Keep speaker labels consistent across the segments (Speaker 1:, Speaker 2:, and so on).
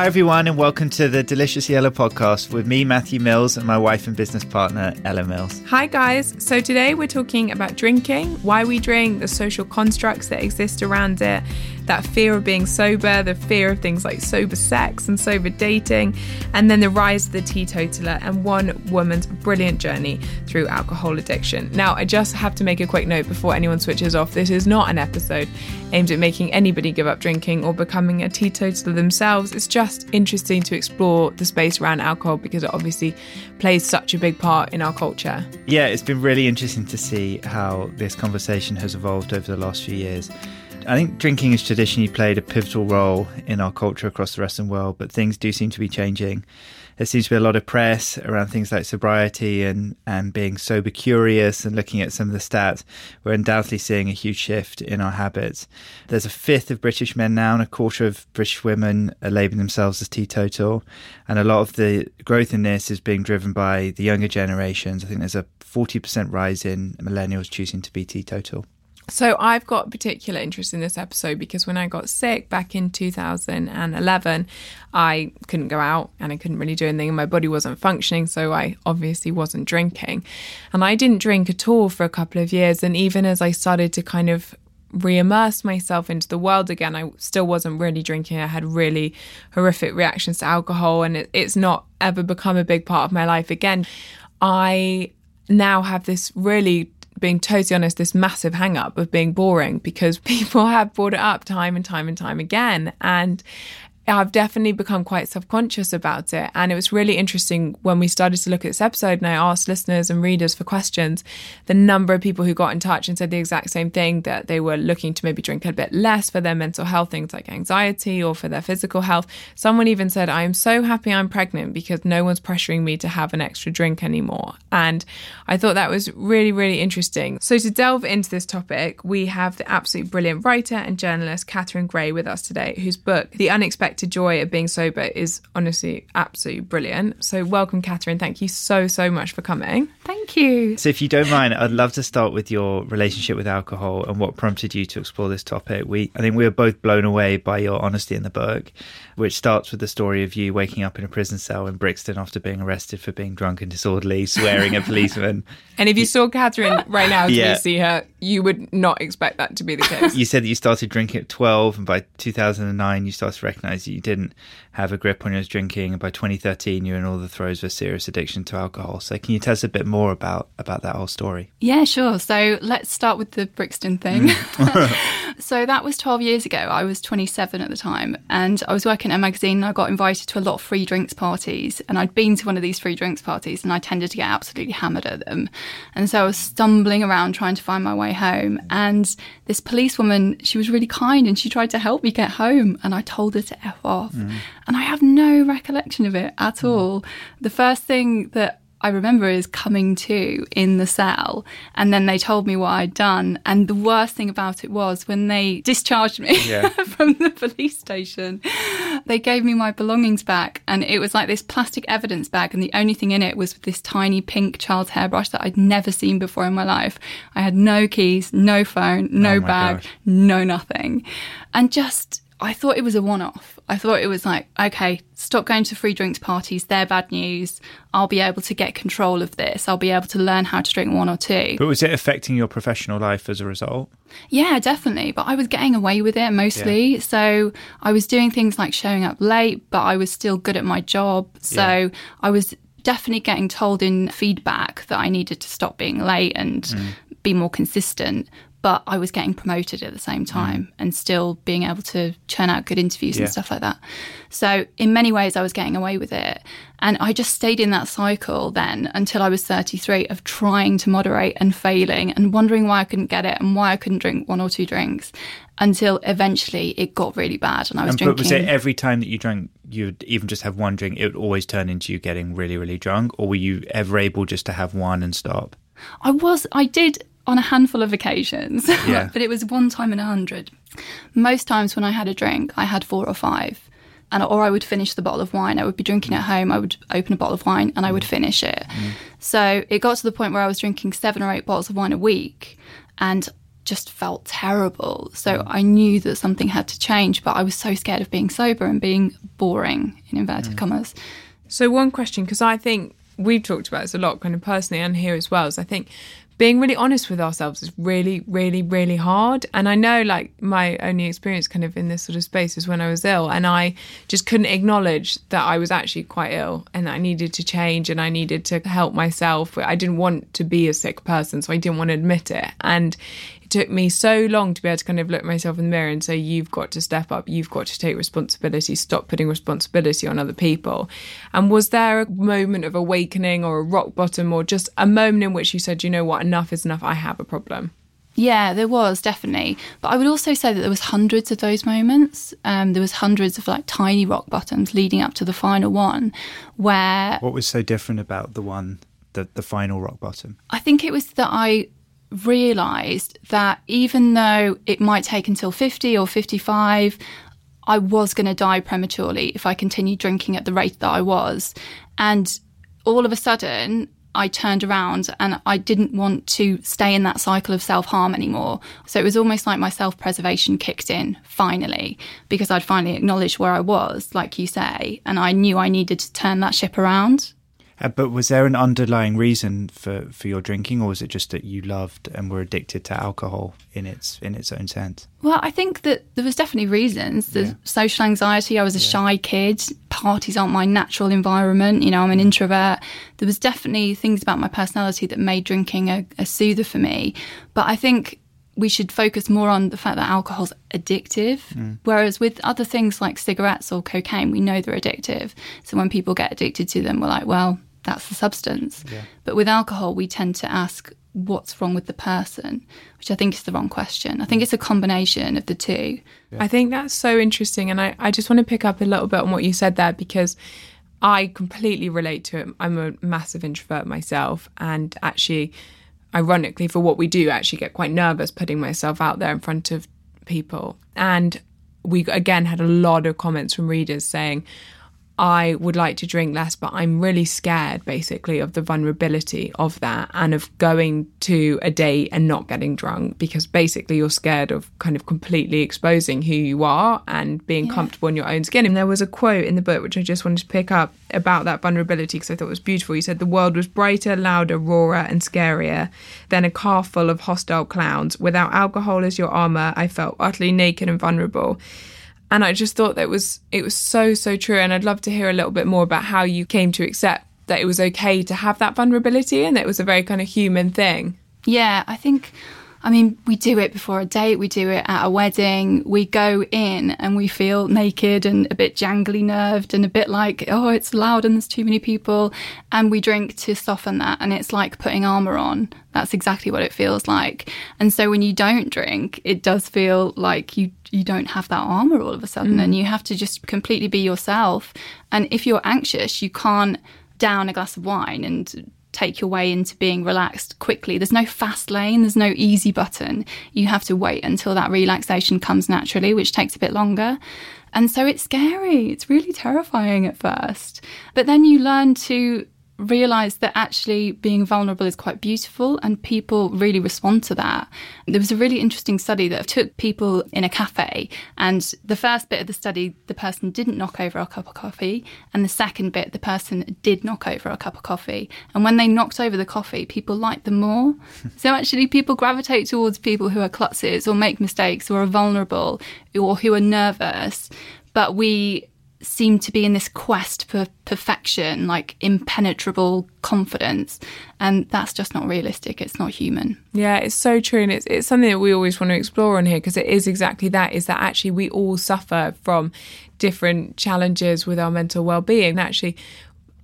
Speaker 1: Hi, everyone, and welcome to the Deliciously Ella podcast with me, Matthew Mills, and my wife and business partner, Ella Mills.
Speaker 2: Hi, guys. So, today we're talking about drinking, why we drink, the social constructs that exist around it, that fear of being sober, the fear of things like sober sex and sober dating, and then the rise of the teetotaler and one woman's brilliant journey through alcohol addiction. Now, I just have to make a quick note before anyone switches off this is not an episode aimed at making anybody give up drinking or becoming a teetotaler themselves. It's just interesting to explore the space around alcohol because it obviously plays such a big part in our culture.
Speaker 1: Yeah, it's been really interesting to see how this conversation has evolved over the last few years. I think drinking has traditionally played a pivotal role in our culture across the Western world, but things do seem to be changing. There seems to be a lot of press around things like sobriety and, and being sober curious and looking at some of the stats. We're undoubtedly seeing a huge shift in our habits. There's a fifth of British men now, and a quarter of British women are labeling themselves as teetotal. And a lot of the growth in this is being driven by the younger generations. I think there's a 40% rise in millennials choosing to be teetotal.
Speaker 2: So I've got particular interest in this episode because when I got sick back in 2011, I couldn't go out and I couldn't really do anything and my body wasn't functioning, so I obviously wasn't drinking. And I didn't drink at all for a couple of years and even as I started to kind of re-immerse myself into the world again, I still wasn't really drinking. I had really horrific reactions to alcohol and it, it's not ever become a big part of my life again. I now have this really being totally honest, this massive hang up of being boring because people have brought it up time and time and time again. And I've definitely become quite subconscious about it. And it was really interesting when we started to look at this episode and I asked listeners and readers for questions, the number of people who got in touch and said the exact same thing that they were looking to maybe drink a bit less for their mental health, things like anxiety or for their physical health. Someone even said, I am so happy I'm pregnant because no one's pressuring me to have an extra drink anymore. And I thought that was really, really interesting. So to delve into this topic, we have the absolutely brilliant writer and journalist Catherine Gray with us today, whose book, The Unexpected joy of being sober is honestly absolutely brilliant. So, welcome, Catherine. Thank you so, so much for coming.
Speaker 3: Thank you.
Speaker 1: So, if you don't mind, I'd love to start with your relationship with alcohol and what prompted you to explore this topic. We, I think, we were both blown away by your honesty in the book, which starts with the story of you waking up in a prison cell in Brixton after being arrested for being drunk and disorderly, swearing at policemen.
Speaker 2: And if you saw Catherine right now, yeah. you see her, you would not expect that to be the case.
Speaker 1: You said that you started drinking at 12, and by 2009, you started to recognize you didn't have a grip on your drinking. And by 2013, you're in all the throes of a serious addiction to alcohol. So, can you tell us a bit more about about that whole story?
Speaker 3: Yeah, sure. So, let's start with the Brixton thing. Mm. so, that was 12 years ago. I was 27 at the time, and I was working at a magazine. And I got invited to a lot of free drinks parties, and I'd been to one of these free drinks parties, and I tended to get absolutely hammered at them. And so, I was stumbling around trying to find my way home, and this policewoman, she was really kind, and she tried to help me get home, and I told her to f off. Mm. And I have no recollection of it at mm. all. The first thing that I remember is coming to in the cell, and then they told me what I'd done. And the worst thing about it was when they discharged me yeah. from the police station, they gave me my belongings back, and it was like this plastic evidence bag, and the only thing in it was this tiny pink child's hairbrush that I'd never seen before in my life. I had no keys, no phone, no oh bag, gosh. no nothing, and just I thought it was a one off. I thought it was like, okay, stop going to free drinks parties. They're bad news. I'll be able to get control of this. I'll be able to learn how to drink one or two.
Speaker 1: But was it affecting your professional life as a result?
Speaker 3: Yeah, definitely. But I was getting away with it mostly. Yeah. So I was doing things like showing up late, but I was still good at my job. So yeah. I was definitely getting told in feedback that I needed to stop being late and mm. be more consistent but I was getting promoted at the same time mm. and still being able to churn out good interviews yeah. and stuff like that. So, in many ways, I was getting away with it. And I just stayed in that cycle then until I was 33 of trying to moderate and failing and wondering why I couldn't get it and why I couldn't drink one or two drinks until eventually it got really bad and I was and, drinking.
Speaker 1: But was it every time that you drank, you'd even just have one drink, it would always turn into you getting really, really drunk? Or were you ever able just to have one and stop?
Speaker 3: I was, I did on a handful of occasions, yeah. but it was one time in a hundred. Most times when I had a drink, I had four or five. And, or I would finish the bottle of wine. I would be drinking at home. I would open a bottle of wine and I would mm. finish it. Mm. So it got to the point where I was drinking seven or eight bottles of wine a week. And just felt terrible. So mm. I knew that something had to change, but I was so scared of being sober and being boring, in inverted mm. commas.
Speaker 2: So, one question, because I think we've talked about this a lot, kind of personally and here as well, is I think being really honest with ourselves is really, really, really hard. And I know, like, my only experience kind of in this sort of space is when I was ill, and I just couldn't acknowledge that I was actually quite ill and that I needed to change and I needed to help myself. I didn't want to be a sick person, so I didn't want to admit it. And took me so long to be able to kind of look myself in the mirror and say, You've got to step up, you've got to take responsibility, stop putting responsibility on other people. And was there a moment of awakening or a rock bottom or just a moment in which you said, You know what, enough is enough, I have a problem?
Speaker 3: Yeah, there was definitely, but I would also say that there was hundreds of those moments. Um, there was hundreds of like tiny rock bottoms leading up to the final one, where
Speaker 1: What was so different about the one, the, the final rock bottom?
Speaker 3: I think it was that I realised that even though it might take until 50 or 55, I was going to die prematurely if I continued drinking at the rate that I was. And all of a sudden, I turned around and I didn't want to stay in that cycle of self harm anymore. So it was almost like my self preservation kicked in finally because I'd finally acknowledged where I was, like you say, and I knew I needed to turn that ship around.
Speaker 1: Uh, but was there an underlying reason for, for your drinking, or was it just that you loved and were addicted to alcohol in its in its own sense?
Speaker 3: Well, I think that there was definitely reasons. The
Speaker 1: Yeah.
Speaker 3: social anxiety. I was a shy kid. Parties aren't my natural environment. You know, I'm an introvert. There was definitely things about my personality that made drinking a, a soother for me. But I think we should focus more on the fact that alcohol's addictive. Whereas with other things like cigarettes or cocaine, we know they're addictive. So when people get addicted to them, we're like, well, that's the substance. But with alcohol, we tend to ask, what's wrong with the person? Which I think is the wrong question. I think mm. it's a combination of the two.
Speaker 2: I think that's so interesting. And I, I just want to pick up a little bit on what you said there because I completely relate to it. I'm a massive introvert myself. And actually, ironically, for what we do, I actually get quite nervous putting myself out there in front of people. And we again had a lot of comments from readers saying, I would like to drink less, but I'm really scared basically of the vulnerability of that and of going to a date and not getting drunk because basically you're scared of kind of completely exposing who you are and being comfortable in your own skin. And there was a quote in the book which I just wanted to pick up about that vulnerability because I thought it was beautiful. You said the world was brighter, louder, rawer, and scarier than a car full of hostile clowns. Without alcohol as your armor, I felt utterly naked and vulnerable and I just thought that was it was so so true and I'd love to hear a little bit more about how you came to accept that it was okay to have that vulnerability and that it was a very kind of human thing.
Speaker 3: Yeah, I think, I mean, we do it before a date, we do it at a wedding. We go in and we feel naked and a bit jangly nerved and a bit like, oh, it's loud and there's too many people. And we drink to soften that. And it's like putting armor on. That's exactly what it feels like. And so when you don't drink, it does feel like you you don't have that armor all of a sudden mm. and you have to just completely be yourself. And if you're anxious, you can't down a glass of wine and take your way into being relaxed quickly. There's no fast lane, there's no easy button. You have to wait until that relaxation comes naturally, which takes a bit longer. And so it's scary. It's really terrifying at first. But then you learn to realize that actually being vulnerable is quite beautiful and people really respond to that. There was a really interesting study that took people in a cafe and the first bit of the study the person didn't knock over a cup of coffee and the second bit the person did knock over a cup of coffee and when they knocked over the coffee people liked them more. so actually people gravitate towards people who are klutzes or make mistakes or are vulnerable or who are nervous but we seem to be in this quest for perfection, like impenetrable confidence. And that's just not realistic. It's not human.
Speaker 2: Yeah, it's so true. And it's, it's something that we always want to explore on here because it is exactly that is that actually we all suffer from different challenges with our mental well being. Actually,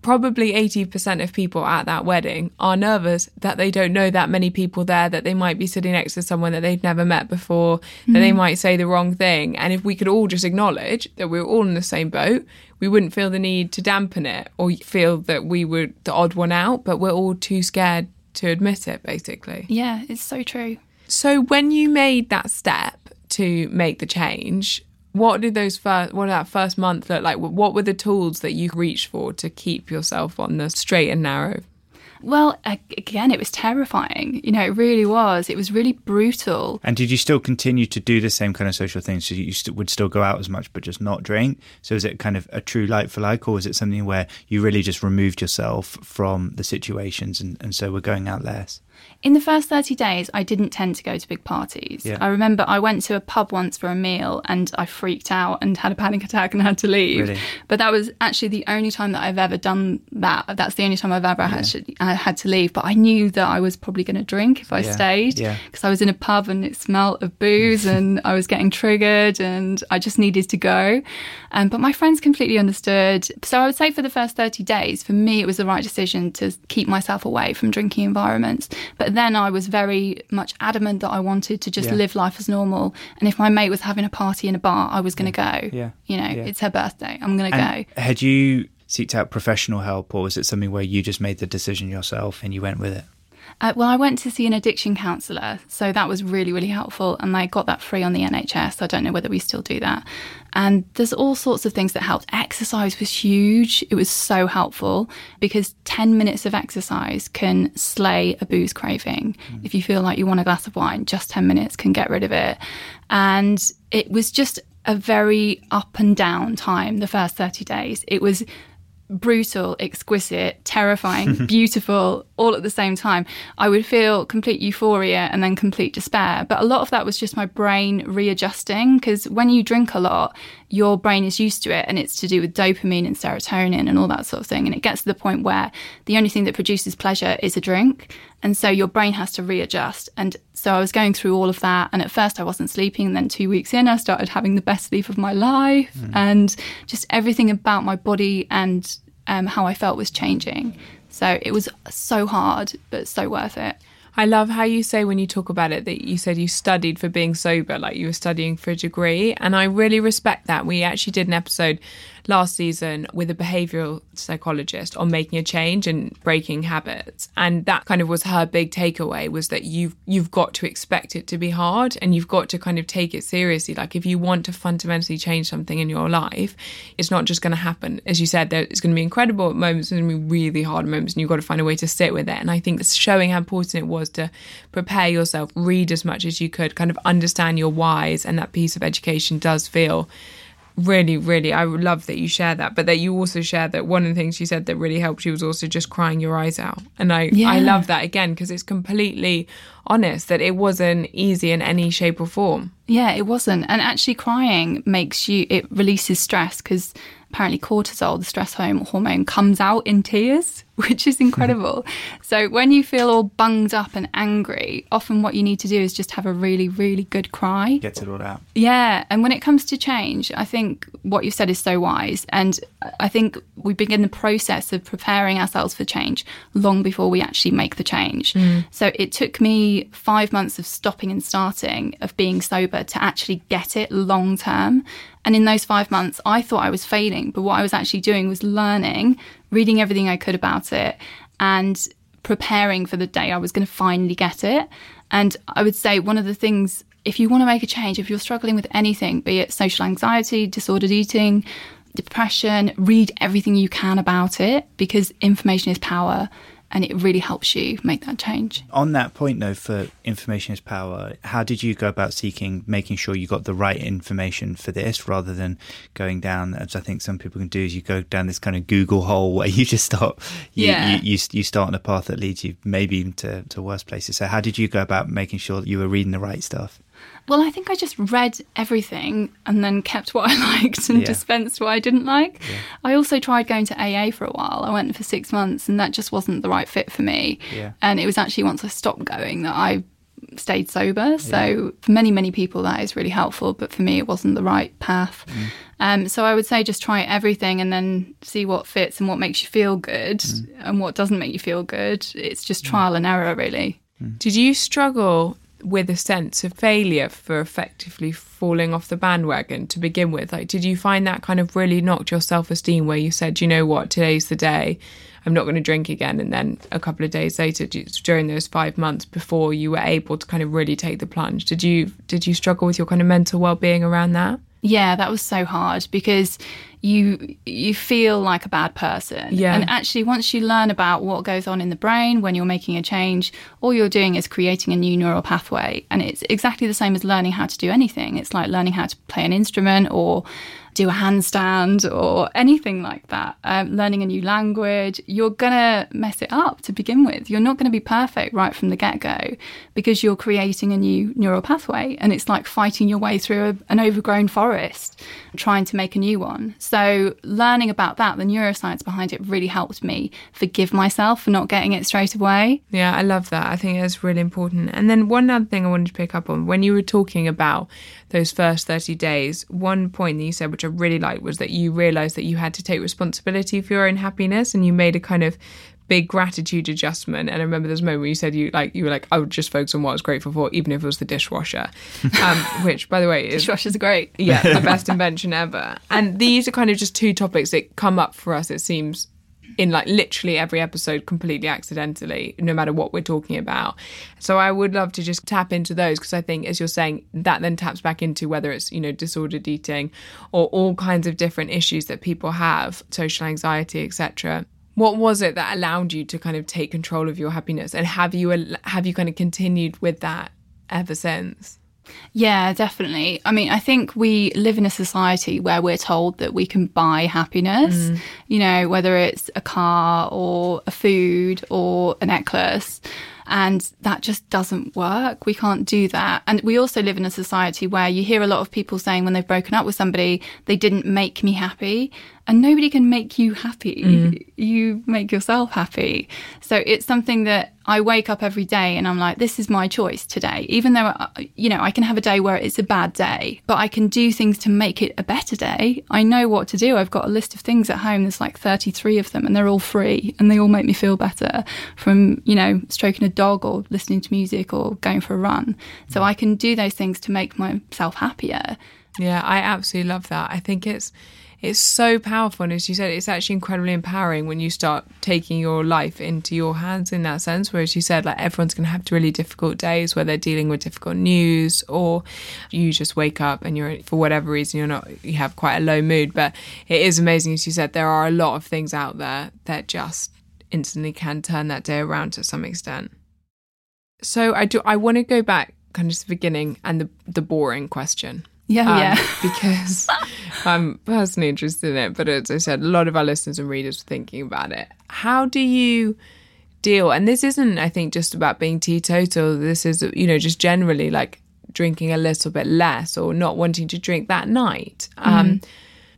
Speaker 2: probably 80% of people at that wedding are nervous that they don't know that many people there, that they might be sitting next to someone that they've never met before, that they mm. might say the wrong thing. And if we could all just acknowledge that we're all in the same boat, we wouldn't feel the need to dampen it or feel that we were the odd one out, but we're all too scared to admit it, basically.
Speaker 3: Yeah, it's so true.
Speaker 2: So when you made that step to make the change, what did those first what did that first month look like? What were the tools that you reached for to keep yourself on the straight and narrow?
Speaker 3: Well, again, it was terrifying. You know, it really was. It was really brutal.
Speaker 1: And did you still continue to do the same kind of social things? So you st- would still go out as much, but just not drink? So is it kind of a true like for like, or was it something where you really just removed yourself from the situations and, and so we're going out less?
Speaker 3: In the first 30 days, I didn't tend to go to big parties.
Speaker 1: Yeah.
Speaker 3: I remember I went to a pub once for a meal and I freaked out and had a panic attack and had to leave.
Speaker 1: Really?
Speaker 3: But that was actually the only time that I've ever done that. That's the only time I've ever had, to, I had to leave. But I knew that I was probably going to drink if I
Speaker 1: Yeah.
Speaker 3: stayed
Speaker 1: Yeah.
Speaker 3: because I was in a pub and it smelled of booze and I was getting triggered and I just needed to go. Um, but my friends completely understood. So I would say for the first 30 days, for me, it was the right decision to keep myself away from drinking environments. But then I was very much adamant that I wanted to just
Speaker 1: Yeah.
Speaker 3: live life as normal. And if my mate was having a party in a bar, I was going to go.
Speaker 1: Yeah.
Speaker 3: You know,
Speaker 1: Yeah.
Speaker 3: it's her birthday. I'm going to go.
Speaker 1: had you seeked out professional help, or was it something where you just made the decision yourself and you went with it?
Speaker 3: Uh, well, I went to see an addiction counsellor, so that was really, really helpful. And I got that free on the NHS. I don't know whether we still do that. And there's all sorts of things that helped. Exercise was huge. It was so helpful because 10 minutes of exercise can slay a booze craving. Mm. If you feel like you want a glass of wine, just 10 minutes can get rid of it. And it was just a very up and down time the first 30 days. It was brutal, exquisite, terrifying, beautiful, all at the same time. I would feel complete euphoria and then complete despair. But a lot of that was just my brain readjusting because when you drink a lot, your brain is used to it and it's to do with dopamine and serotonin and all that sort of thing. And it gets to the point where the only thing that produces pleasure is a drink. And so your brain has to readjust. And so I was going through all of that. And at first I wasn't sleeping. And then two weeks in, I started having the best sleep of my life. And just everything about my body and um, how I felt was changing. So it was so hard, but so worth it.
Speaker 2: I love how you say when you talk about it that you said you studied for being sober, like you were studying for a degree. And I really respect that. We actually did an episode last season with a behavioral psychologist on making a change and breaking habits. And that kind of was her big takeaway was that you've you've got to expect it to be hard and you've got to kind of take it seriously. Like if you want to fundamentally change something in your life, it's not just going to happen. As you said, there it's going to be incredible moments, be really hard moments, and you've got to find a way to sit with it. And I think showing how important it was to prepare yourself, read as much as you could, kind of understand your whys, and that piece of education does feel really, really, I love that you share that, but that you also share that one of the things you said that really helped you was also just crying your eyes out. And I,
Speaker 3: Yeah.
Speaker 2: I love that again because it's completely honest that it wasn't easy in any shape or form.
Speaker 3: Yeah, it wasn't. And actually, crying makes you, it releases stress because apparently cortisol, the stress hormone, comes out in tears, which is incredible. so when you feel all bunged up and angry, often what you need to do is just have a really, really good cry.
Speaker 1: Gets it all out.
Speaker 3: Yeah, and when it comes to change, I think what you said is so wise. And I think we begin the process of preparing ourselves for change long before we actually make the change. Hmm. So it took me five months of stopping and starting, of being sober to actually get it long term. And in those five months, I thought I was failing, but what I was actually doing was learning, reading everything I could about it, and preparing for the day I was going to finally get it. And I would say one of the things, if you want to make a change, if you're struggling with anything, be it social anxiety, disordered eating, depression, read everything you can about it because information is power and it really helps you make that change.
Speaker 1: On that point, though, for information is power, how did you go about seeking, making sure you got the right information for this rather than going down, as I think some people can do, is you go down this kind of Google hole where you just start, you,
Speaker 3: Yeah.
Speaker 1: you, you, you start on a path that leads you maybe even to, to worse places. So, how did you go about making sure that you were reading the right stuff?
Speaker 3: Well, I think I just read everything and then kept what I liked and
Speaker 1: Yeah.
Speaker 3: dispensed what I didn't like. I also tried going to AA for a while. I went for six months and that just wasn't the right fit for me.
Speaker 1: Yeah.
Speaker 3: And it was actually once I stopped going that I stayed sober. So for many, many people, that is really helpful. But for me, it wasn't the right path. Mm. Um, so I would say just try everything and then see what fits and what makes you feel good mm. and what doesn't make you feel good. It's just mm. trial and error, really.
Speaker 2: Did you struggle with a sense of failure for effectively falling off the bandwagon to begin with? Like, did you find that kind of really knocked your self esteem where you said, you know what, today's the day, I'm not going to drink again? And then a couple of days later, during those five months before you were able to kind of really take the plunge, did you did you struggle with your kind of mental well being around that?
Speaker 3: Yeah, that was so hard because you you feel like a bad person.
Speaker 2: Yeah.
Speaker 3: And actually once you learn about what goes on in the brain when you're making a change, all you're doing is creating a new neural pathway. And it's exactly the same as learning how to do anything. It's like learning how to play an instrument or do a handstand or anything like that, um, learning a new language, you're going to mess it up to begin with. You're not going to be perfect right from the get go because you're creating a new neural pathway. And it's like fighting your way through a, an overgrown forest, trying to make a new one. So, learning about that, the neuroscience behind it really helped me forgive myself for not getting it straight away.
Speaker 2: Yeah, I love that. I think it's really important. And then one other thing I wanted to pick up on when you were talking about those first 30 days, one point that you said, which I really liked, was that you realized that you had to take responsibility for your own happiness and you made a kind of big gratitude adjustment. And I remember this moment where you said you like you were like, I would just focus on what I was grateful for, even if it was the dishwasher. Um, which by the way is
Speaker 3: Dishwashers great.
Speaker 2: yeah, the best invention ever. And these are kind of just two topics that come up for us, it seems, in like literally every episode completely accidentally, no matter what we're talking about. So I would love to just tap into those because I think, as you're saying, that then taps back into whether it's, you know, disordered eating or all kinds of different issues that people have, social anxiety, etc. What was it that allowed you to kind of take control of your happiness, and have you have you kind of continued with that ever since?
Speaker 3: Yeah, definitely. I mean, I think we live in a society where we're told that we can buy happiness, mm. you know, whether it's a car or a food or a necklace. And that just doesn't work. We can't do that. And we also live in a society where you hear a lot of people saying when they've broken up with somebody, they didn't make me happy. And nobody can make you happy. You make yourself happy. So it's something that I wake up every day and I'm like, this is my choice today. Even though, uh, you know, I can have a day where it's a bad day, but I can do things to make it a better day. I know what to do. I've got a list of things at home. There's like 33 of them and they're all free and they all make me feel better from, you know, stroking a dog or listening to music or going for a run. So I can do those things to make myself happier.
Speaker 2: Yeah, I absolutely love that. I think it's it's so powerful and as you said it's actually incredibly empowering when you start taking your life into your hands in that sense whereas you said like everyone's going to have really difficult days where they're dealing with difficult news or you just wake up and you're for whatever reason you're not you have quite a low mood. But it is amazing as you said there are a lot of things out there that just instantly can turn that day around to some extent. So i do i want to go back kind of to the beginning and the the boring question
Speaker 3: Yeah,
Speaker 2: um,
Speaker 3: yeah.
Speaker 2: because I'm personally interested in it. But as I said, a lot of our listeners and readers are thinking about it. How do you deal? And this isn't, I think, just about being teetotal. This is, you know, just generally like drinking a little bit less or not wanting to drink that night. Um,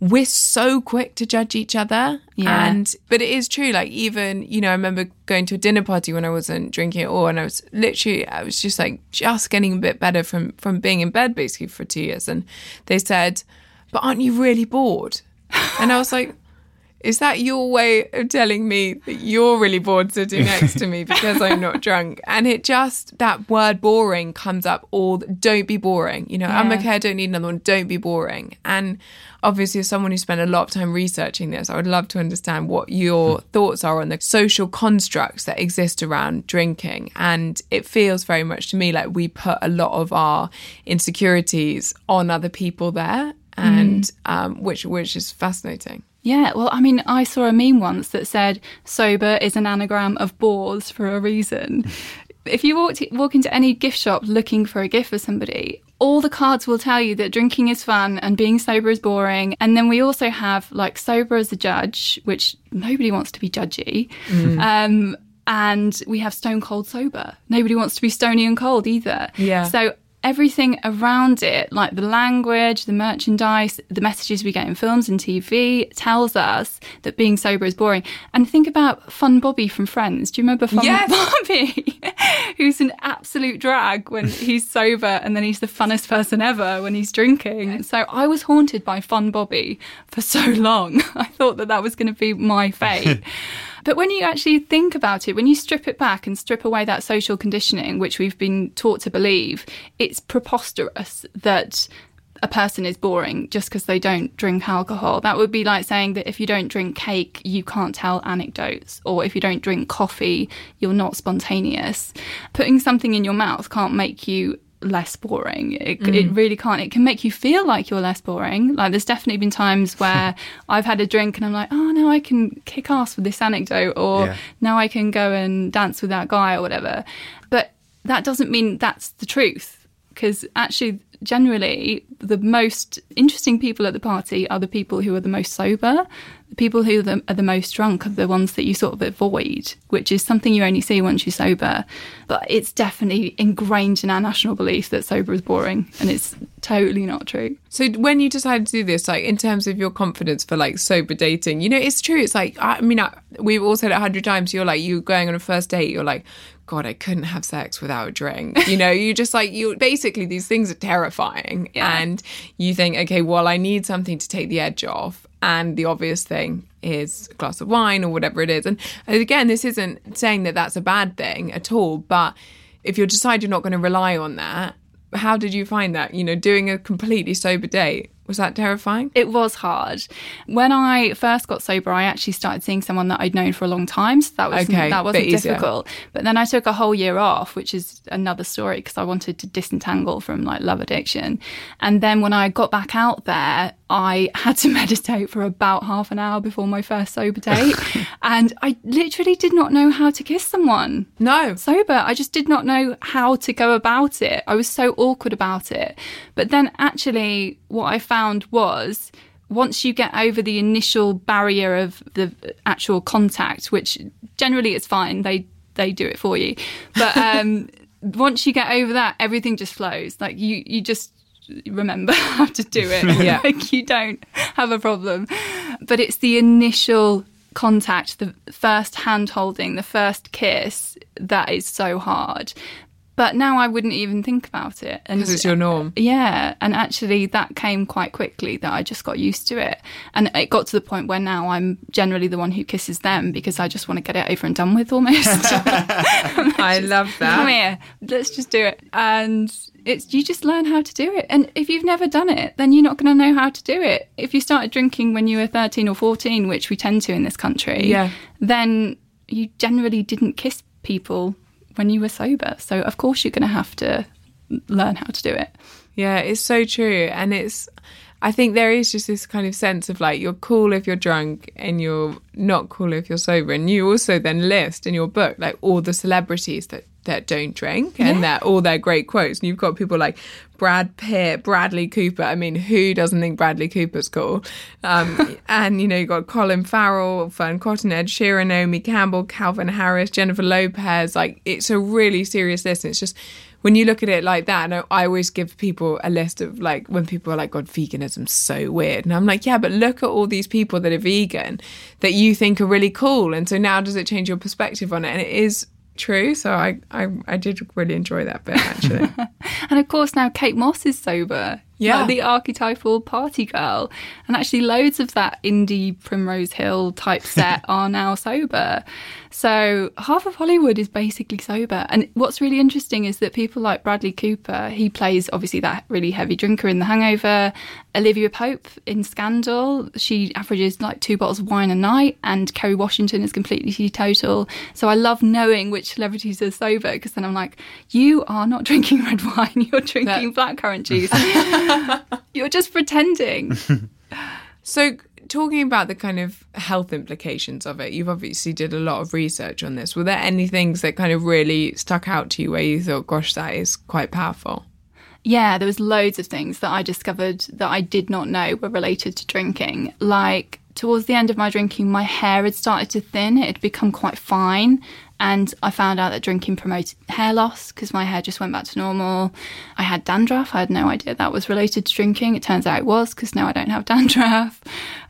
Speaker 2: we're so quick to judge each other.
Speaker 3: Yeah.
Speaker 2: And, but it is true. Like, even, you know, I remember going to a dinner party when I wasn't drinking at all. And I was literally, I was just like, just getting a bit better from, from being in bed basically for two years. And they said, but aren't you really bored? And I was like, is that your way of telling me that you're really bored sitting next to me because I'm not drunk? And it just, that word boring comes up all, the, don't be boring. You know, I'm okay, I don't need another one, don't be boring. And obviously, as someone who spent a lot of time researching this, I would love to understand what your thoughts are on the social constructs that exist around drinking. And it feels very much to me like we put a lot of our insecurities on other people there. And um, which which is fascinating.
Speaker 3: Yeah, well, I mean, I saw a meme once that said sober is an anagram of bores for a reason. if you walk, walk into any gift shop looking for a gift for somebody, all the cards will tell you that drinking is fun and being sober is boring. And then we also have like sober as a judge, which nobody wants to be judgy. Um, and we have stone cold sober. Nobody wants to be stony and cold either.
Speaker 2: Yeah.
Speaker 3: So everything around it, like the language, the merchandise, the messages we get in films and TV, tells us that being sober is boring. And think about Fun Bobby from Friends. Do you remember Fun
Speaker 2: Yes.
Speaker 3: Bobby? Who's an absolute drag when he's sober and then he's the funnest person ever when he's drinking. So I was haunted by Fun Bobby for so long. I thought that that was going to be my fate. But when you actually think about it, when you strip it back and strip away that social conditioning, which we've been taught to believe, it's preposterous that a person is boring just because they don't drink alcohol. That would be like saying that if you don't drink cake, you can't tell anecdotes, or if you don't drink coffee, you're not spontaneous. Putting something in your mouth can't make you less boring. It, mm. it really can't. It can make you feel like you're less boring. Like there's definitely been times where I've had a drink and I'm like, oh no, I can kick ass with this anecdote, or yeah. now I can go and dance with that guy or whatever. But that doesn't mean that's the truth because actually generally the most interesting people at the party are the people who are the most sober the people who are the most drunk are the ones that you sort of avoid which is something you only see once you're sober but it's definitely ingrained in our national belief that sober is boring and it's totally not true
Speaker 2: so when you decided to do this like in terms of your confidence for like sober dating you know it's true it's like i mean I, we've all said it a hundred times you're like you're going on a first date you're like God, I couldn't have sex without a drink. You know, you just like, you basically, these things are terrifying. Yeah. And you think, okay, well, I need something to take the edge off. And the obvious thing is a glass of wine or whatever it is. And again, this isn't saying that that's a bad thing at all. But if you decide you're not going to rely on that, how did you find that? You know, doing a completely sober date was that terrifying?
Speaker 3: It was hard. When I first got sober, I actually started seeing someone that I'd known for a long time, so that was okay, that wasn't difficult. But then I took a whole year off, which is another story because I wanted to disentangle from like love addiction. And then when I got back out there, I had to meditate for about half an hour before my first sober date. and I literally did not know how to kiss someone.
Speaker 2: No.
Speaker 3: Sober. I just did not know how to go about it. I was so awkward about it. But then actually, what I found was once you get over the initial barrier of the actual contact, which generally it's fine, they they do it for you. But um, once you get over that, everything just flows. Like you you just remember how to do it. yeah. like you don't have a problem. But it's the initial contact, the first hand holding, the first kiss that is so hard. But now I wouldn't even think about it.
Speaker 2: And it's your norm.
Speaker 3: Yeah. And actually, that came quite quickly that I just got used to it. And it got to the point where now I'm generally the one who kisses them because I just want to get it over and done with almost.
Speaker 2: I love that.
Speaker 3: Come here. Let's just do it. And it's you just learn how to do it. And if you've never done it, then you're not going to know how to do it. If you started drinking when you were 13 or 14, which we tend to in this country,
Speaker 2: yeah.
Speaker 3: then you generally didn't kiss people when you were sober. So of course you're going to have to learn how to do it.
Speaker 2: Yeah, it's so true. And it's, I think there is just this kind of sense of like, you're cool if you're drunk and you're not cool if you're sober. And you also then list in your book, like all the celebrities that that don't drink and yeah. that all their great quotes. And you've got people like Brad Pitt, Bradley Cooper. I mean, who doesn't think Bradley Cooper's cool? Um, and you know, you've got Colin Farrell, Fearne Cotton, Ed Sheeran, Naomi Campbell, Calvin Harris, Jennifer Lopez. Like, it's a really serious list. And It's just when you look at it like that, and I, I always give people a list of like when people are like, God, veganism's so weird. And I'm like, yeah, but look at all these people that are vegan that you think are really cool. And so now does it change your perspective on it? And it is true. So I, I, I did really enjoy that bit actually.
Speaker 3: and of course now Kate Moss is sober.
Speaker 2: Yeah.
Speaker 3: Like the archetypal party girl. And actually loads of that indie Primrose Hill type set are now sober. So half of Hollywood is basically sober. And what's really interesting is that people like Bradley Cooper, he plays obviously that really heavy drinker in The Hangover. Olivia Pope in Scandal, she averages like two bottles of wine a night. And Kerry Washington is completely teetotal. So I love knowing which celebrities are sober because then I'm like, you are not drinking red wine, you're drinking that- blackcurrant juice. you're just pretending.
Speaker 2: so talking about the kind of health implications of it, you've obviously did a lot of research on this. Were there any things that kind of really stuck out to you where you thought, gosh, that is quite powerful?
Speaker 3: Yeah, there was loads of things that I discovered that I did not know were related to drinking. Like towards the end of my drinking, my hair had started to thin. It had become quite fine. And I found out that drinking promoted hair loss because my hair just went back to normal. I had dandruff. I had no idea that was related to drinking. It turns out it was because now I don't have dandruff.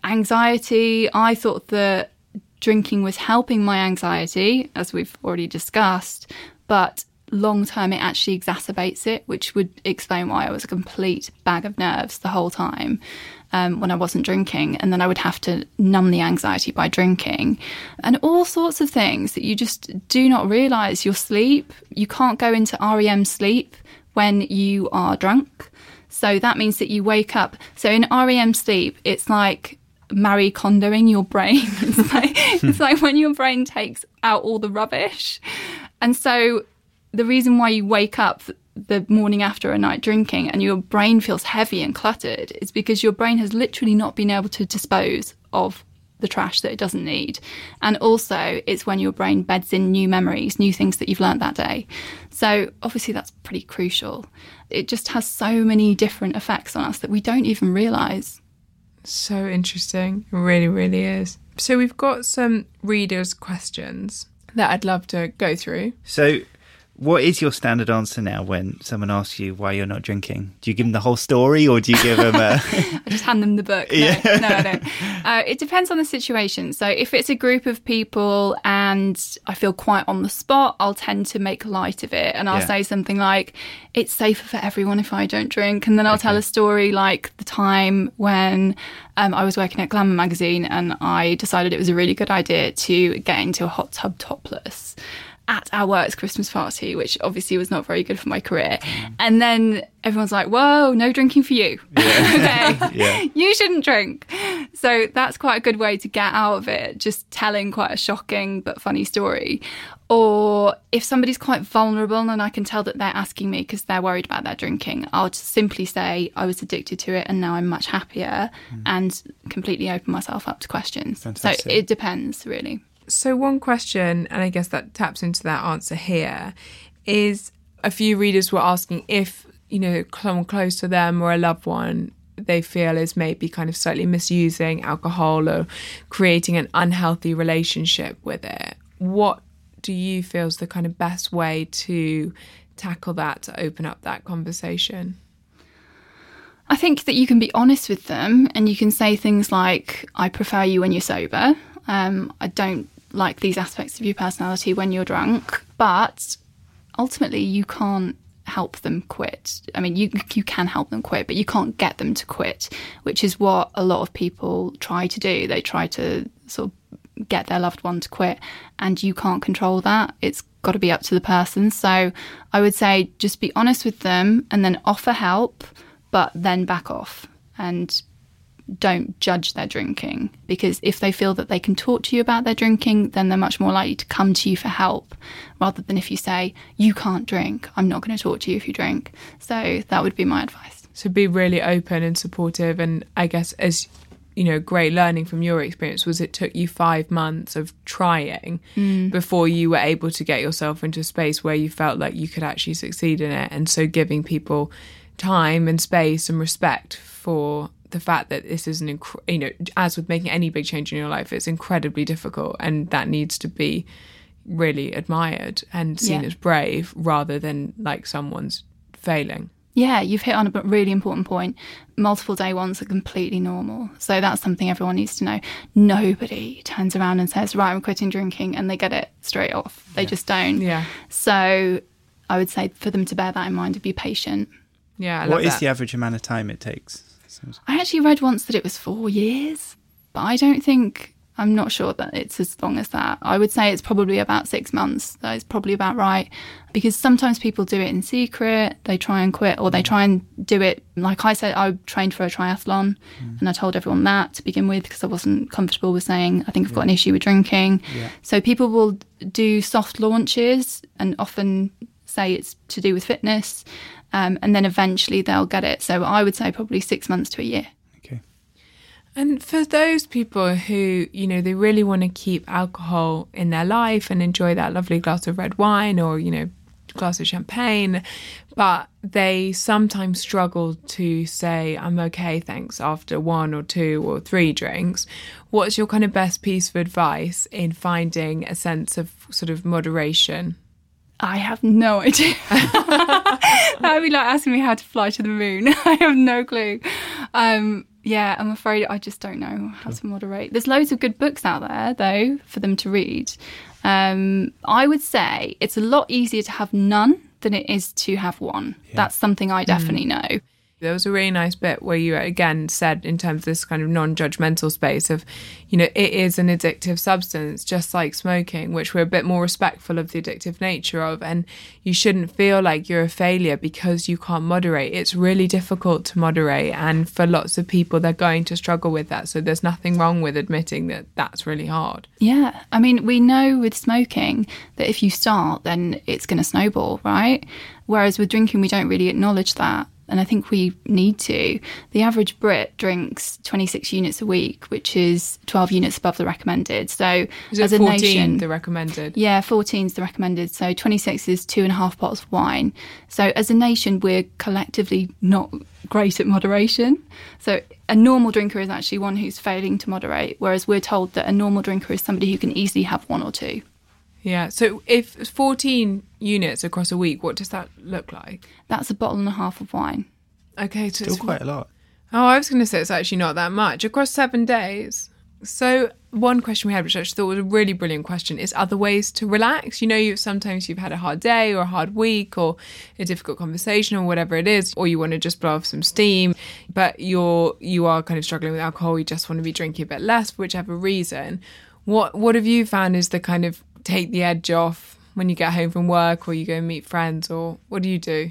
Speaker 3: Anxiety. I thought that drinking was helping my anxiety, as we've already discussed, but long term it actually exacerbates it, which would explain why I was a complete bag of nerves the whole time um, when I wasn't drinking, and then I would have to numb the anxiety by drinking, and all sorts of things that you just do not realize. Your sleep, you can't go into REM sleep when you are drunk. So that means that you wake up. So in REM sleep, it's like Marie Kondoing your brain. it's like it's like when your brain takes out all the rubbish, and so the reason why you wake up the morning after a night drinking and your brain feels heavy and cluttered is because your brain has literally not been able to dispose of the trash that it doesn't need. And also, it's when your brain beds in new memories, new things that you've learned that day. So, obviously, that's pretty crucial. It just has so many different effects on us that we don't even realize.
Speaker 2: So interesting. It really, really is. So, we've got some readers' questions that I'd love to go through.
Speaker 1: So, what is your standard answer now when someone asks you why you're not drinking? Do you give them the whole story or do you give them a.
Speaker 3: I just hand them the book. No, yeah. no, I don't. Uh, it depends on the situation. So if it's a group of people and I feel quite on the spot, I'll tend to make light of it and I'll yeah. say something like, it's safer for everyone if I don't drink. And then I'll okay. tell a story like the time when um, I was working at Glamour magazine and I decided it was a really good idea to get into a hot tub topless at our work's Christmas party, which obviously was not very good for my career. Mm. And then everyone's like, whoa, no drinking for you. Yeah. okay. yeah. You shouldn't drink. So that's quite a good way to get out of it, just telling quite a shocking but funny story. Or if somebody's quite vulnerable and I can tell that they're asking me because they're worried about their drinking, I'll just simply say, I was addicted to it and now I'm much happier mm. and completely open myself up to questions. Fantastic. So it depends, really.
Speaker 2: So, one question, and I guess that taps into that answer here, is a few readers were asking if, you know, someone close to them or a loved one they feel is maybe kind of slightly misusing alcohol or creating an unhealthy relationship with it. What do you feel is the kind of best way to tackle that, to open up that conversation?
Speaker 3: I think that you can be honest with them and you can say things like, I prefer you when you're sober. Um, I don't like these aspects of your personality when you're drunk, but ultimately you can't help them quit. I mean, you you can help them quit, but you can't get them to quit, which is what a lot of people try to do. They try to sort of get their loved one to quit, and you can't control that. It's got to be up to the person. So I would say just be honest with them and then offer help, but then back off and don't judge their drinking because if they feel that they can talk to you about their drinking, then they're much more likely to come to you for help rather than if you say, You can't drink, I'm not going to talk to you if you drink. So that would be my advice.
Speaker 2: So be really open and supportive. And I guess, as you know, great learning from your experience was it took you five months of trying mm. before you were able to get yourself into a space where you felt like you could actually succeed in it. And so giving people time and space and respect for the fact that this is an inc- you know as with making any big change in your life it's incredibly difficult and that needs to be really admired and seen yeah. as brave rather than like someone's failing.
Speaker 3: Yeah you've hit on a really important point. Multiple day ones are completely normal. So that's something everyone needs to know. Nobody turns around and says right i'm quitting drinking and they get it straight off. They yeah. just don't.
Speaker 2: Yeah.
Speaker 3: So i would say for them to bear that in mind and be patient.
Speaker 2: Yeah
Speaker 1: What is
Speaker 2: that.
Speaker 1: the average amount of time it takes
Speaker 3: I actually read once that it was four years, but I don't think I'm not sure that it's as long as that. I would say it's probably about six months. That is probably about right. Because sometimes people do it in secret, they try and quit, or they try and do it. Like I said, I trained for a triathlon mm. and I told everyone that to begin with because I wasn't comfortable with saying, I think I've got an issue with drinking. Yeah. So people will do soft launches and often say it's to do with fitness um, and then eventually they'll get it. So I would say probably six months to a year.
Speaker 1: Okay.
Speaker 2: And for those people who, you know, they really want to keep alcohol in their life and enjoy that lovely glass of red wine or, you know, glass of champagne, but they sometimes struggle to say, I'm okay, thanks, after one or two or three drinks. What's your kind of best piece of advice in finding a sense of sort of moderation?
Speaker 3: I have no idea. that would be like asking me how to fly to the moon. I have no clue. Um, yeah, I'm afraid I just don't know how to moderate. There's loads of good books out there, though, for them to read. Um, I would say it's a lot easier to have none than it is to have one. Yeah. That's something I definitely mm. know.
Speaker 2: There was a really nice bit where you again said, in terms of this kind of non judgmental space, of, you know, it is an addictive substance, just like smoking, which we're a bit more respectful of the addictive nature of. And you shouldn't feel like you're a failure because you can't moderate. It's really difficult to moderate. And for lots of people, they're going to struggle with that. So there's nothing wrong with admitting that that's really hard.
Speaker 3: Yeah. I mean, we know with smoking that if you start, then it's going to snowball, right? Whereas with drinking, we don't really acknowledge that and I think we need to. The average Brit drinks 26 units a week, which is 12 units above the recommended. So
Speaker 2: as a nation, the recommended.
Speaker 3: Yeah, 14 is the recommended. So 26 is two and a half bottles of wine. So as a nation, we're collectively not great at moderation. So a normal drinker is actually one who's failing to moderate, whereas we're told that a normal drinker is somebody who can easily have one or two.
Speaker 2: Yeah. So if 14 units across a week, what does that look like?
Speaker 3: That's a bottle and a half of wine.
Speaker 2: Okay. So
Speaker 1: Still quite a lot.
Speaker 2: Oh, I was going to say it's actually not that much across seven days. So one question we had, which I thought was a really brilliant question, is other ways to relax. You know, you sometimes you've had a hard day or a hard week or a difficult conversation or whatever it is, or you want to just blow off some steam, but you're you are kind of struggling with alcohol. You just want to be drinking a bit less for whichever reason. What what have you found is the kind of take the edge off when you get home from work or you go and meet friends or what do you do?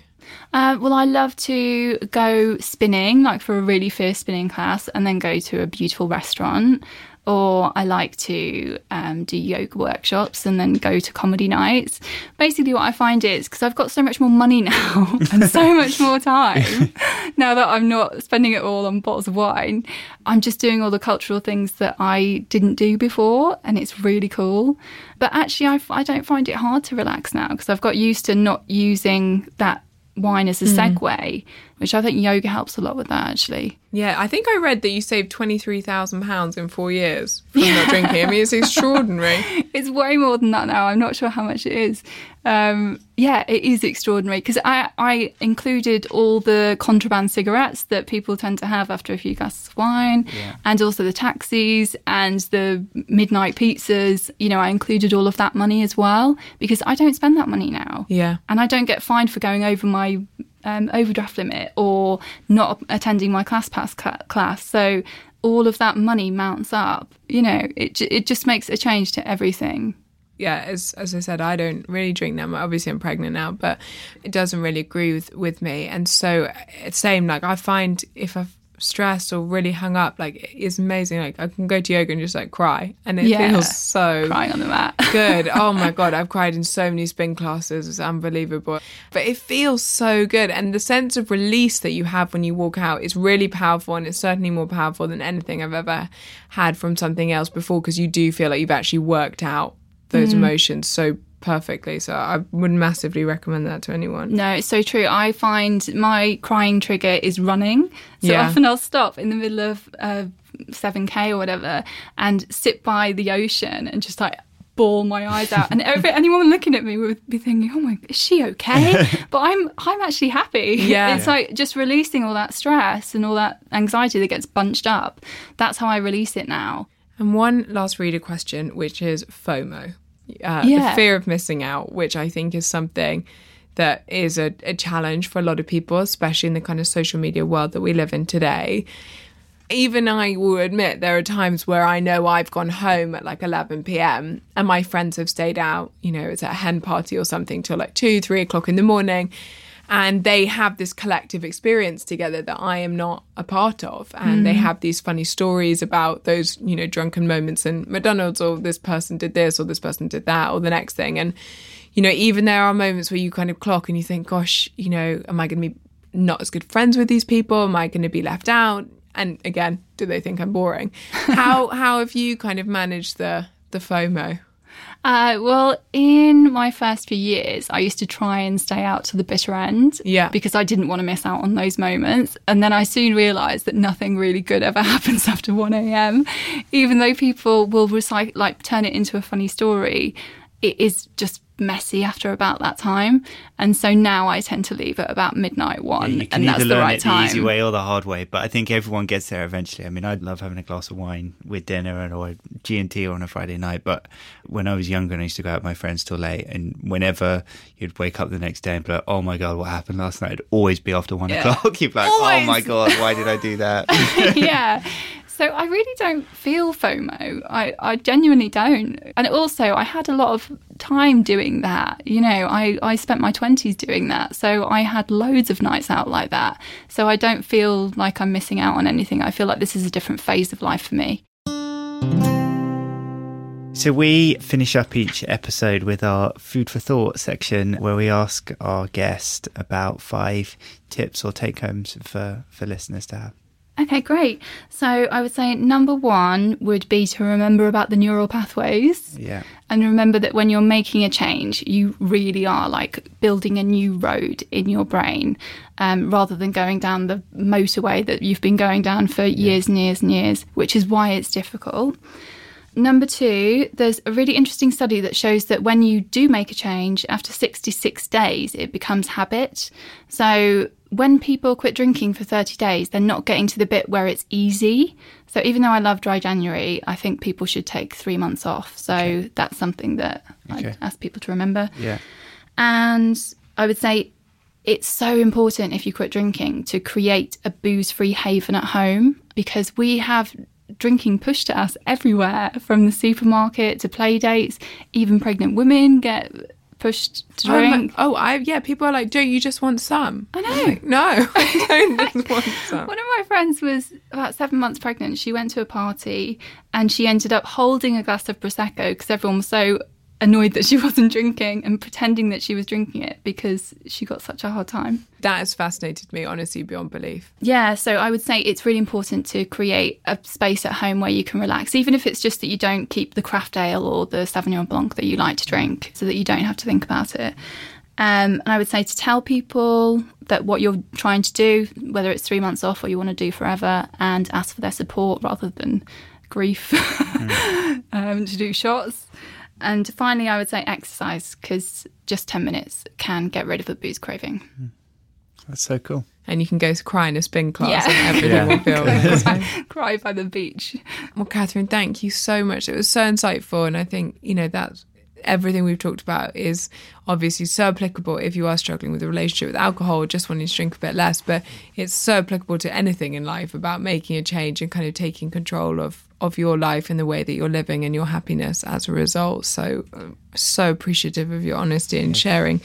Speaker 3: Uh, well, I love to go spinning, like for a really fierce spinning class, and then go to a beautiful restaurant or I like to um, do yoga workshops and then go to comedy nights. Basically, what I find is because I've got so much more money now and so much more time now that I'm not spending it all on bottles of wine, I'm just doing all the cultural things that I didn't do before, and it's really cool. But actually, I, I don't find it hard to relax now because I've got used to not using that wine as a mm. segue, which I think yoga helps a lot with that actually.
Speaker 2: Yeah, I think I read that you saved twenty three thousand pounds in four years from yeah. not drinking. I mean, it's extraordinary.
Speaker 3: it's way more than that now. I'm not sure how much it is. Um, yeah, it is extraordinary because I I included all the contraband cigarettes that people tend to have after a few glasses of wine, yeah. and also the taxis and the midnight pizzas. You know, I included all of that money as well because I don't spend that money now.
Speaker 2: Yeah,
Speaker 3: and I don't get fined for going over my um, overdraft limit or not attending my ClassPass class. So all of that money mounts up. You know, it it just makes a change to everything.
Speaker 2: Yeah, as as I said, I don't really drink now. Obviously, I'm pregnant now, but it doesn't really agree with with me. And so, uh, same like I find if I've stressed or really hung up, like it's amazing. Like I can go to yoga and just like cry, and it yeah. feels so
Speaker 3: crying on the mat.
Speaker 2: good. Oh my god, I've cried in so many spin classes. It's unbelievable, but it feels so good, and the sense of release that you have when you walk out is really powerful, and it's certainly more powerful than anything I've ever had from something else before because you do feel like you've actually worked out those mm. emotions so perfectly. So I would massively recommend that to anyone.
Speaker 3: No, it's so true. I find my crying trigger is running. So yeah. often I'll stop in the middle of uh, 7K or whatever and sit by the ocean and just like bawl my eyes out and every, anyone looking at me would be thinking oh my is she okay but i'm i'm actually happy
Speaker 2: yeah
Speaker 3: it's like just releasing all that stress and all that anxiety that gets bunched up that's how i release it now
Speaker 2: and one last reader question which is fomo uh, yeah. the fear of missing out, which I think is something that is a, a challenge for a lot of people, especially in the kind of social media world that we live in today. Even I will admit there are times where I know I've gone home at like 11 p.m. and my friends have stayed out, you know, it's a hen party or something till like two, three o'clock in the morning and they have this collective experience together that I am not a part of. And mm. they have these funny stories about those, you know, drunken moments in McDonald's, or this person did this, or this person did that, or the next thing. And, you know, even there are moments where you kind of clock and you think, gosh, you know, am I going to be not as good friends with these people? Am I going to be left out? And again, do they think I'm boring? how how have you kind of managed the the FOMO?
Speaker 3: Uh, well, in my first few years, I used to try and stay out to the bitter end.
Speaker 2: Yeah.
Speaker 3: Because I didn't want to miss out on those moments. And then I soon realized that nothing really good ever happens after 1 a.m. Even though people will recite, like, turn it into a funny story, it is just messy after about that time. And so now I tend to leave at about midnight one.
Speaker 1: can
Speaker 3: and that's the right time.
Speaker 1: the easy way or the hard way, but I think everyone gets there eventually. I mean, I'd love having a glass of wine with dinner and or G and T on a Friday night. But when I was younger and I used to go out with my friends till late, and whenever you'd wake up the next day and be like, "Oh my god, what happened last night?" It'd always be after one
Speaker 3: Yeah.
Speaker 1: o'clock. You'd be like, "Oh my god, why did I do that?"
Speaker 3: yeah. So I really don't feel FOMO. I, I genuinely don't. And also, I had a lot of time doing that. You know, I, I spent my 20s doing that. So I had loads of nights out like that. So I don't feel like I'm missing out on anything. I feel like this is a different phase of life for me.
Speaker 1: So we finish up each episode with our food for thought section where we ask our guest about five tips or take homes for, for listeners to have.
Speaker 3: Okay, great. So I would say number one would be to remember about the neural pathways.
Speaker 1: Yeah.
Speaker 3: And remember that when you're making a change, you really are like building a new road in your brain um, rather than going down the motorway that you've been going down for years and years and years, which is why it's difficult. Number two, there's a really interesting study that shows that when you do make a change, after 66 days, it becomes habit. So when people quit drinking for 30 days, they're not getting to the bit where it's easy. So even though I love dry January, I think people should take three months off. So that's something that
Speaker 1: Okay.
Speaker 3: I'd ask people to remember.
Speaker 1: Yeah.
Speaker 3: And I would say it's so important if you quit drinking to create a booze free haven at home because we have drinking pushed at us everywhere from the supermarket to play dates. Even pregnant women get pushed to drink.
Speaker 2: oh, I yeah. People are like, "Don't you just want some?"
Speaker 3: I know.
Speaker 2: Like, no, I don't just want some.
Speaker 3: One of my friends was about seven months pregnant. She went to a party and she ended up holding a glass of Prosecco because everyone was so annoyed that she wasn't drinking and pretending that she was drinking it because she got such a hard time.
Speaker 2: That has fascinated me, honestly, beyond belief.
Speaker 3: Yeah, so I would say it's really important to create a space at home where you can relax, even if it's just that you don't keep the craft ale or the Sauvignon Blanc that you like to drink, so that you don't have to think about it. Um, and I would say to tell people that what you're trying to do, whether it's three months off or you want to do forever, and ask for their support rather than grief um, to do shots. And finally, I would say exercise because just 10 minutes can get rid of a booze craving. Hmm.
Speaker 1: That's so cool.
Speaker 2: And you can go to cry in a spin class
Speaker 3: Yeah.
Speaker 2: and everything
Speaker 1: Yeah.
Speaker 2: will feel fine.
Speaker 3: Cry by the beach.
Speaker 2: Well, Catherine, thank you so much. It was so insightful. And I think, you know, that everything we've talked about is obviously so applicable if you are struggling with a relationship with alcohol, or just wanting to drink a bit less. But it's so applicable to anything in life about making a change and kind of taking control of, of your life and the way that you're living and your happiness as a result. So, so appreciative of your honesty and sharing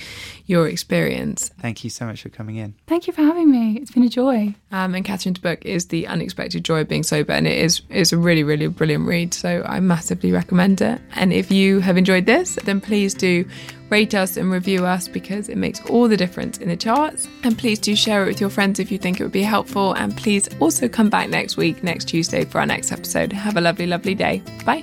Speaker 2: your experience.
Speaker 1: Thank you so much for coming in.
Speaker 3: Thank you for having me. It's been a joy.
Speaker 2: Um, and Catherine's book is The Unexpected Joy of Being Sober, and it is is a really, really brilliant read. So I massively recommend it. And if you have enjoyed this, then please do rate us and review us because it makes all the difference in the charts. And please do share it with your friends if you think it would be helpful. And please also come back next week, next Tuesday, for our next episode. Have a lovely, lovely day. Bye.